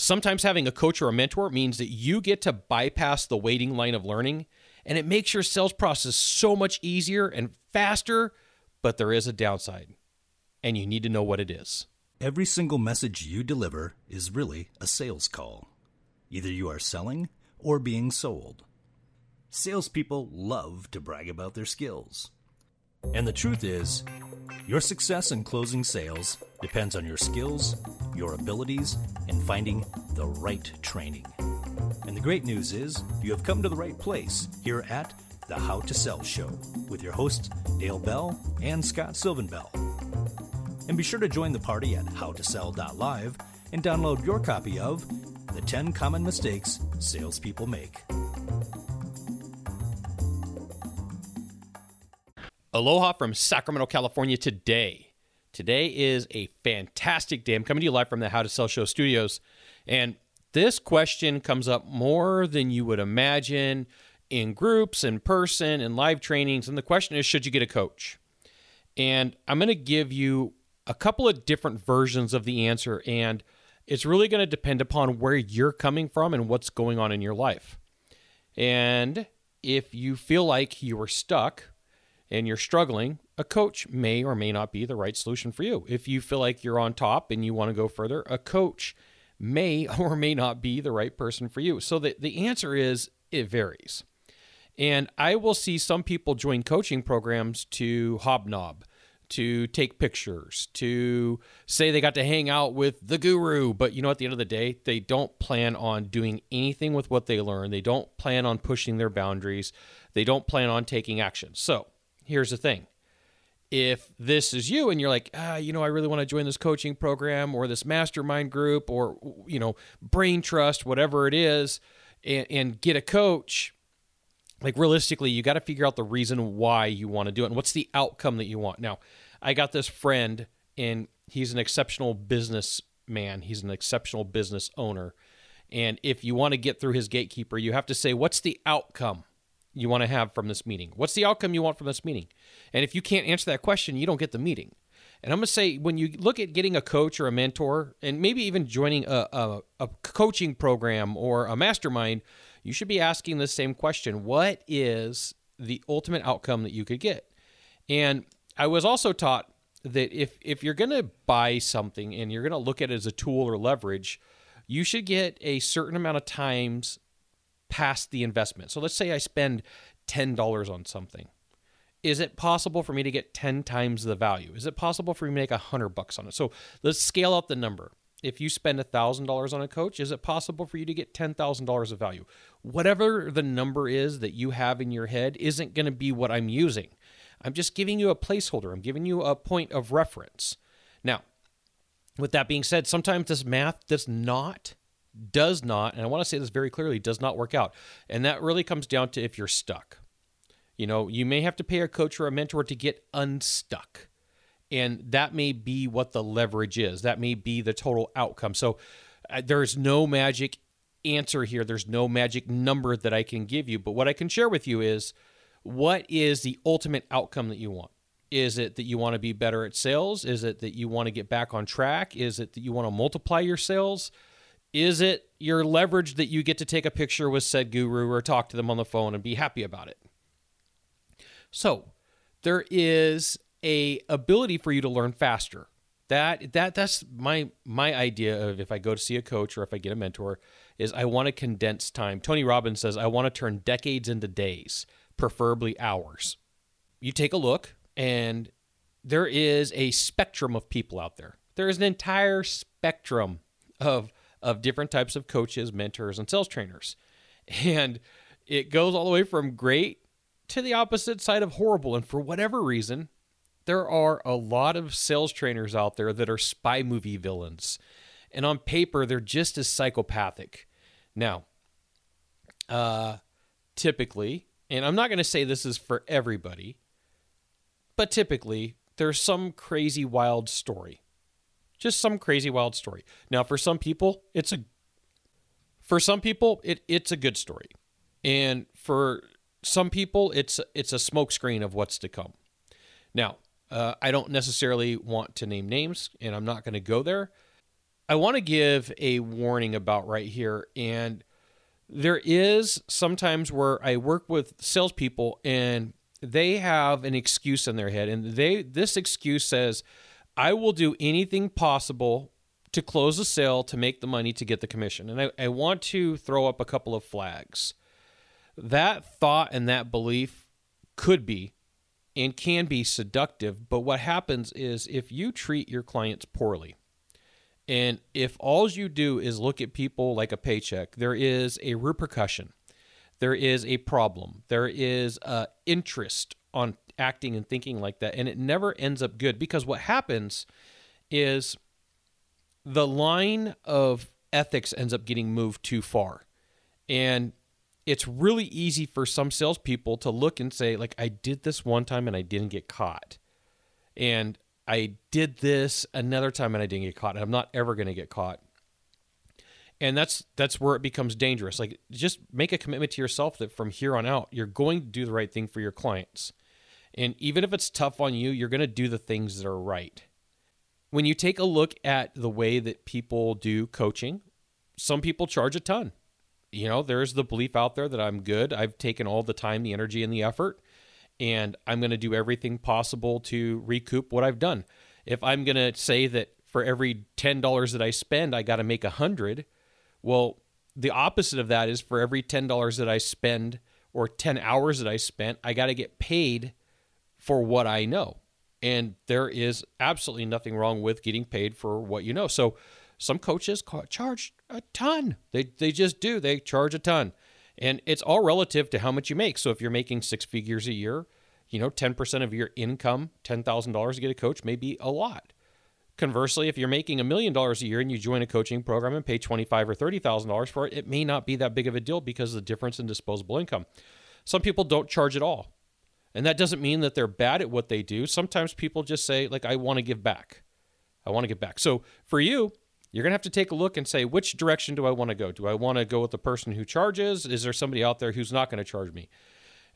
Sometimes having a coach or a mentor means that you get to bypass the waiting line of learning, and it makes your sales process so much easier and faster, but there is a downside, and you need to know what it is. Every single message you deliver is really a sales call. Either you are selling or being sold. Salespeople love to brag about their skills. And the truth is, your success in closing sales depends on your skills, your abilities, and finding the right training. And the great news is, you have come to the right place here at the How to Sell Show with your hosts, Dale Bell and Scott Sylvan Bell. And be sure to join the party at howtosell.live and download your copy of The 10 Common Mistakes Salespeople Make. Aloha from Sacramento, California today. Today is a fantastic day. I'm coming to you live from the How to Sell Show studios. And this question comes up more than you would imagine in groups, in person, in live trainings. And the question is should you get a coach? And I'm going to give you a couple of different versions of the answer. And it's really going to depend upon where you're coming from and what's going on in your life. And if you feel like you are stuck, and you're struggling, a coach may or may not be the right solution for you. If you feel like you're on top and you want to go further, a coach may or may not be the right person for you. So the, the answer is it varies. And I will see some people join coaching programs to hobnob, to take pictures, to say they got to hang out with the guru. But you know, at the end of the day, they don't plan on doing anything with what they learn. They don't plan on pushing their boundaries. They don't plan on taking action. So here's the thing. If this is you and you're like ah, you know i really want to join this coaching program or this mastermind group or you know brain trust whatever it is and, and get a coach like realistically you got to figure out the reason why you want to do it and what's the outcome that you want. Now i got this friend and he's an exceptional businessman. He's an exceptional business owner. And if you want to get through his gatekeeper you have to say what's the outcome you want to have from this meeting? What's the outcome you want from this meeting? And if you can't answer that question, you don't get the meeting. And I'm going to say when you look at getting a coach or a mentor, and maybe even joining a, a, a, coaching program or a mastermind, you should be asking the same question What is the ultimate outcome that you could get? And I was also taught that if, if you're going to buy something and you're going to look at it as a tool or leverage, you should get a certain amount of times past the investment. So let's say I spend $10 on something. Is it possible for me to get 10 times the value? Is it possible for me to make 100 bucks on it? So let's scale out the number. If you spend $1,000 on a coach, is it possible for you to get $10,000 of value? Whatever the number is that you have in your head isn't going to be what I'm using. I'm just giving you a placeholder. I'm giving you a point of reference. Now, with that being said, sometimes this math does not does not, and I want to say this very clearly, does not work out. And that really comes down to if you're stuck. You know, you may have to pay a coach or a mentor to get unstuck. And that may be what the leverage is. That may be the total outcome. So uh, there's no magic answer here. There's no magic number that I can give you. But what I can share with you is what is the ultimate outcome that you want? Is it that you want to be better at sales? Is it that you want to get back on track? Is it that you want to multiply your sales? Is it your leverage that you get to take a picture with said guru or talk to them on the phone and be happy about it? So, there is a ability for you to learn faster. That that that's my my idea of if I go to see a coach or if I get a mentor is I want to condense time. Tony Robbins says I want to turn decades into days, preferably hours. You take a look and there is a spectrum of people out there. There is an entire spectrum of of different types of coaches, mentors, and sales trainers. And it goes all the way from great to the opposite side of horrible. And for whatever reason, there are a lot of sales trainers out there that are spy movie villains. And on paper, they're just as psychopathic. Now, uh, typically, and I'm not going to say this is for everybody, but typically, there's some crazy wild story just some crazy wild story. Now, for some people, it's a for some people it it's a good story, and for some people, it's it's a smokescreen of what's to come. Now, uh, I don't necessarily want to name names, and I'm not going to go there. I want to give a warning about right here. And there is sometimes where I work with salespeople and they have an excuse in their head. And they this excuse says, I will do anything possible to close a sale to make the money to get the commission. And I, I want to throw up a couple of flags. That thought and that belief could be and can be seductive. But what happens is if you treat your clients poorly, and if all you do is look at people like a paycheck, there is a repercussion, there is a problem, there is a interest on acting and thinking like that, and it never ends up good because what happens is the line of ethics ends up getting moved too far, and it's really easy for some salespeople to look and say, like, I did this one time and I didn't get caught. And I did this another time and I didn't get caught. And I'm not ever going to get caught. And that's that's where it becomes dangerous. Like just make a commitment to yourself that from here on out, you're going to do the right thing for your clients. And even if it's tough on you, you're going to do the things that are right. When you take a look at the way that people do coaching, some people charge a ton you know, there's the belief out there that I'm good. I've taken all the time, the energy, and the effort, and I'm going to do everything possible to recoup what I've done. If I'm going to say that for every $10 that I spend, I got to make a 100, well, the opposite of that is for every $10 that I spend or 10 hours that I spent, I got to get paid for what I know. And there is absolutely nothing wrong with getting paid for what you know. So some coaches charge a ton. They they just do. They charge a ton. And it's all relative to how much you make. So if you're making six figures a year, you know, 10% of your income, $10,000 to get a coach may be a lot. Conversely, if you're making a million dollars a year and you join a coaching program and pay twenty-five or thirty thousand dollars for it, it may not be that big of a deal because of the difference in disposable income. Some people don't charge at all, and that doesn't mean that they're bad at what they do. Sometimes people just say, like, "I want to give back. I want to give back." So for you, you're going to have to take a look and say, which direction do I want to go? Do I want to go with the person who charges? Is there somebody out there who's not going to charge me?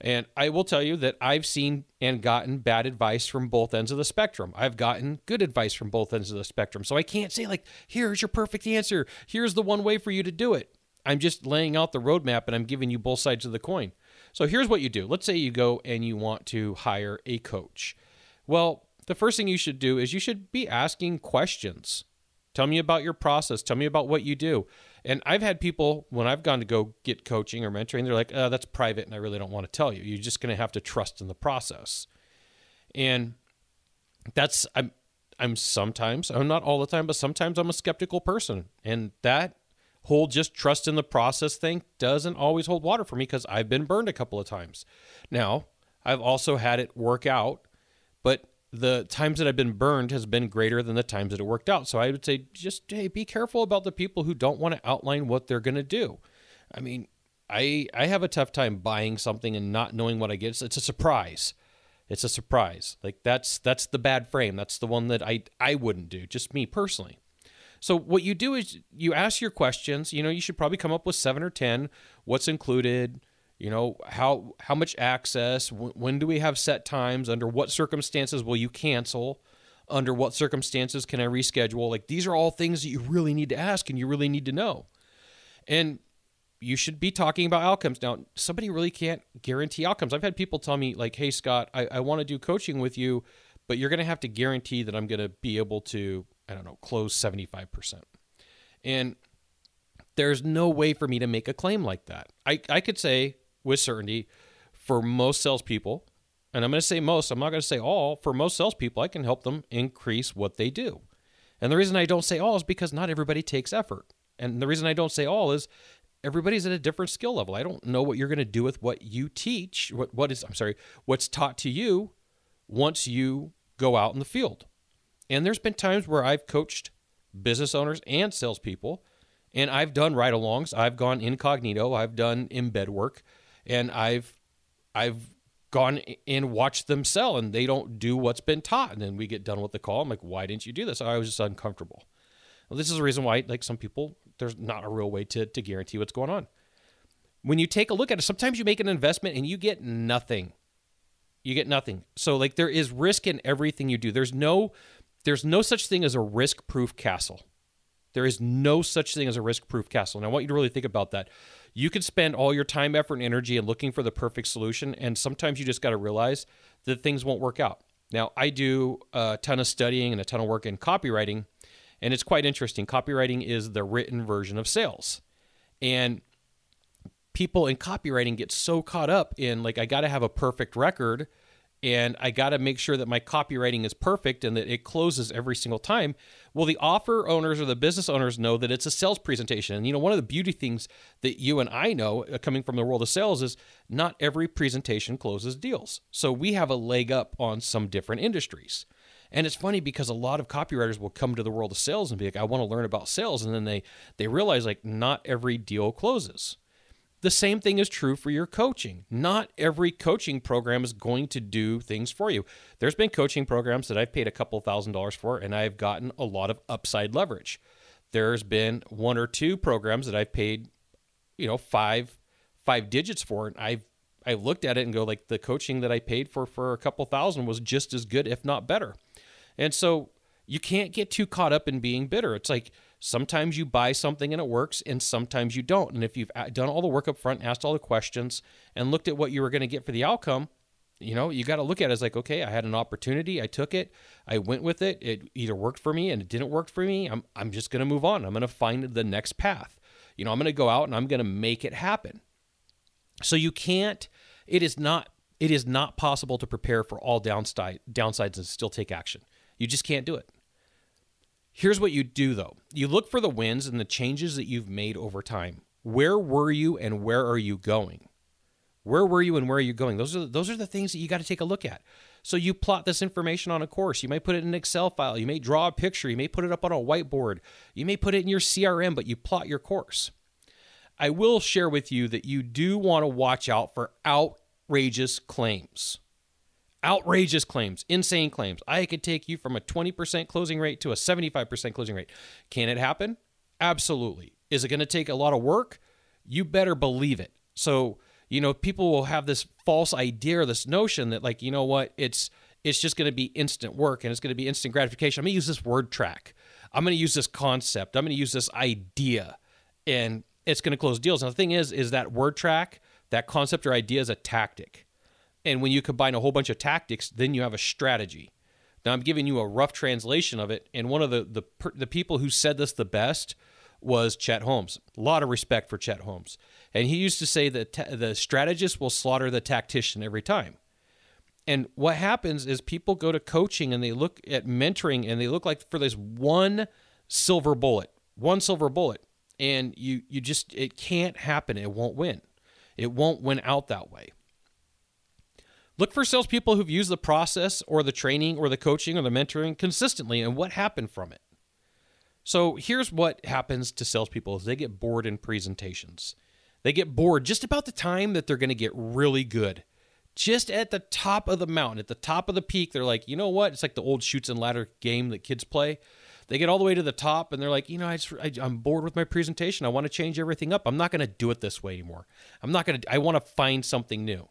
And I will tell you that I've seen and gotten bad advice from both ends of the spectrum. I've gotten good advice from both ends of the spectrum. So I can't say, like, here's your perfect answer. Here's the one way for you to do it. I'm just laying out the roadmap and I'm giving you both sides of the coin. So here's what you do. Let's say you go and you want to hire a coach. Well, the first thing you should do is you should be asking questions. Tell me about your process. Tell me about what you do. And I've had people when I've gone to go get coaching or mentoring, they're like, oh, that's private and I really don't want to tell you. You're just going to have to trust in the process. And that's, I'm, I'm sometimes, I'm not all the time, but sometimes I'm a skeptical person. And that whole just trust in the process thing doesn't always hold water for me because I've been burned a couple of times. Now, I've also had it work out, but the times that I've been burned has been greater than the times that it worked out. So I would say just hey, be careful about the people who don't want to outline what they're going to do. I mean, I I have a tough time buying something and not knowing what I get. It's, it's a surprise. It's a surprise. Like that's that's the bad frame. That's the one that I I wouldn't do. Just me personally. So what you do is you ask your questions. You know, you should probably come up with seven or ten. What's included? you know how how much access? When do we have set times? Under what circumstances will you cancel? Under what circumstances can i reschedule? Like these are all things that you really need to ask and you really need to know. And you should be talking about outcomes. Now somebody really can't guarantee outcomes. I've had people tell me like hey scott i, I want to do coaching with you but you're going to have to guarantee that i'm going to be able to i don't know close 75% and there's no way for me to make a claim like that i, I could say with certainty for most salespeople, and I'm going to say most, I'm not going to say all, for most salespeople, I can help them increase what they do. And the reason I don't say all is because not everybody takes effort. And the reason I don't say all is everybody's at a different skill level. I don't know what you're going to do with what you teach, what, what is, I'm sorry, what's taught to you once you go out in the field. And there's been times where I've coached business owners and salespeople, and I've done ride alongs, I've gone incognito, I've done embed work and I've I've gone and watched them sell and they don't do what's been taught. And then we get done with the call. I'm like why didn't you do this? I was just uncomfortable. Well this is the reason why like some people there's not a real way to, to guarantee what's going on. When you take a look at it sometimes you make an investment and you get nothing. You get nothing. So like there is risk in everything you do. There's no there's no such thing as a risk proof castle There is no such thing as a risk proof castle. And I want you to really think about that. You can spend all your time, effort, and energy in looking for the perfect solution. And sometimes you just got to realize that things won't work out. Now, I do a ton of studying and a ton of work in copywriting, and it's quite interesting. Copywriting is the written version of sales. And people in copywriting get so caught up in, like, I got to have a perfect record and I got to make sure that my copywriting is perfect and that it closes every single time. Well, the offer owners or the business owners know that it's a sales presentation. And you know, one of the beauty things that you and I know uh, coming from the world of sales is not every presentation closes deals. So we have a leg up on some different industries. And it's funny because a lot of copywriters will come to the world of sales and be like, I want to learn about sales. And then they they realize like not every deal closes. The same thing is true for your coaching. Not every coaching program is going to do things for you. There's been coaching programs that I've paid a couple thousand dollars for, and I've gotten a lot of upside leverage. There's been one or two programs that I've paid, you know, five five digits for, and I've I looked at it and go like the coaching that I paid for for a couple thousand was just as good, if not better. And so you can't get too caught up in being bitter. It's like Sometimes you buy something and it works, and sometimes you don't. And if you've uh, done all the work up front, asked all the questions, and looked at what you were going to get for the outcome, you know, you got to look at it as like, okay, I had an opportunity, I took it, I went with it. It either worked for me and it didn't work for me. I'm I'm just going to move on. I'm going to find the next path. You know, I'm going to go out and I'm going to make it happen. So you can't. It is not. It is not possible to prepare for all downside downsides and still take action. You just can't do it. Here's what you do though you look for the wins and the changes that you've made over time. Where were you and where are you going? Where were you and where are you going? Those are those are the things that you got to take a look at. So you plot this information on a course. You may put it in an Excel file. You may draw a picture. You may put it up on a whiteboard. You may put it in your CRM, but you plot your course. I will share with you that you do want to watch out for outrageous claims outrageous claims, insane claims. I could take you from a 20% closing rate to a 75% closing rate. Can it happen? Absolutely. Is it going to take a lot of work? You better believe it. So, you know, people will have this false idea or this notion that like, you know what, it's it's just going to be instant work and it's going to be instant gratification. I'm going to use this word track. I'm going to use this concept. I'm going to use this idea and it's going to close deals. And the thing is is that word track, that concept or idea is a tactic and when you combine a whole bunch of tactics, then you have a strategy. Now I'm giving you a rough translation of it, and one of the the, the people who said this the best was Chet Holmes. A lot of respect for Chet Holmes, and he used to say that the strategist will slaughter the tactician every time. And what happens is people go to coaching and they look at mentoring and they look like for this one silver bullet, one silver bullet, and you you just it can't happen. It won't win. It won't win out that way. Look for salespeople who've used the process or the training or the coaching or the mentoring consistently and what happened from it. So here's what happens to salespeople is they get bored in presentations. They get bored just about the time that they're going to get really good. Just at the top of the mountain, at the top of the peak, they're like, you know what? It's like the old chutes and ladder game that kids play. They get all the way to the top and they're like, you know, I just, I, I'm bored with my presentation. I want to change everything up. I'm not going to do it this way anymore. I'm not going to, I want to find something new.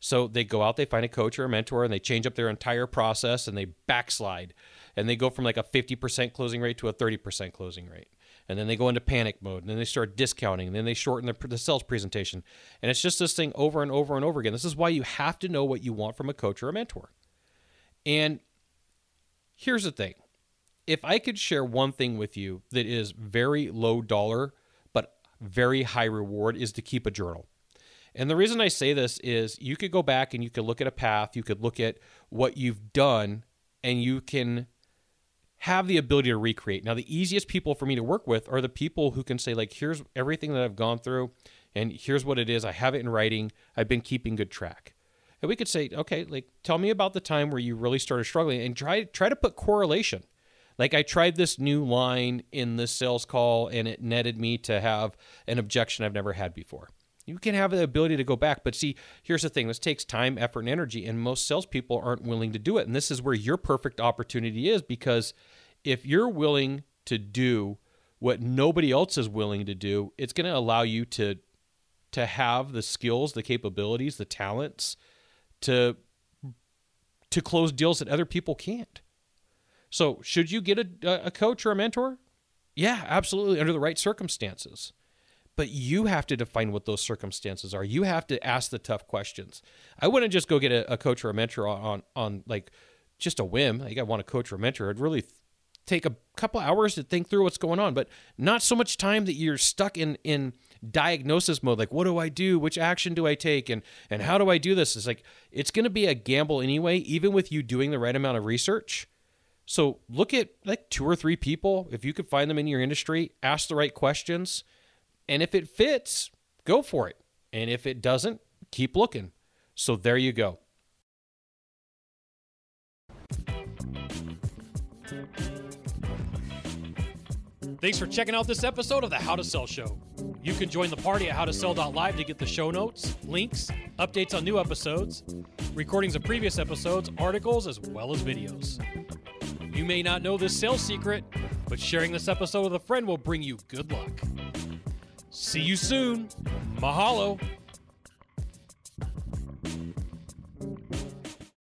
So they go out, they find a coach or a mentor, and they change up their entire process and they backslide. And they go from like a 50% closing rate to a 30% closing rate. And then they go into panic mode, and then they start discounting, and then they shorten the, the sales presentation. And it's just this thing over and over and over again. This is why you have to know what you want from a coach or a mentor. And here's the thing if I could share one thing with you that is very low dollar, but very high reward, is to keep a journal. And the reason I say this is you could go back and you could look at a path, you could look at what you've done, and you can have the ability to recreate. Now, the easiest people for me to work with are the people who can say, like, here's everything that I've gone through, and here's what it is. I have it in writing. I've been keeping good track. And we could say, okay, like, tell me about the time where you really started struggling and try try to put correlation. Like I tried this new line in this sales call and it netted me to have an objection I've never had before. You can have the ability to go back, but see, here's the thing: this takes time, effort, and energy, and most salespeople aren't willing to do it. And this is where your perfect opportunity is, because if you're willing to do what nobody else is willing to do, it's going to allow you to to have the skills, the capabilities, the talents to to close deals that other people can't. So, should you get a, a coach or a mentor? Yeah, absolutely, under the right circumstances. But you have to define what those circumstances are. You have to ask the tough questions. I wouldn't just go get a, a coach or a mentor on, on, like just a whim. Like I want a coach or a mentor. I'd really take a couple hours to think through what's going on, but not so much time that you're stuck in in diagnosis mode like what do I do? Which action do I take and and how do I do this? It's like it's going to be a gamble anyway even with you doing the right amount of research. So look at like two or three people if you could find them in your industry, ask the right questions, and if it fits, go for it. And if it doesn't, keep looking. So there you go. Thanks for checking out this episode of the How to Sell Show. You can join the party at howtosell.live to get the show notes, links, updates on new episodes, recordings of previous episodes, articles, as well as videos. You may not know this sales secret, but sharing this episode with a friend will bring you good luck. See you soon. Mahalo.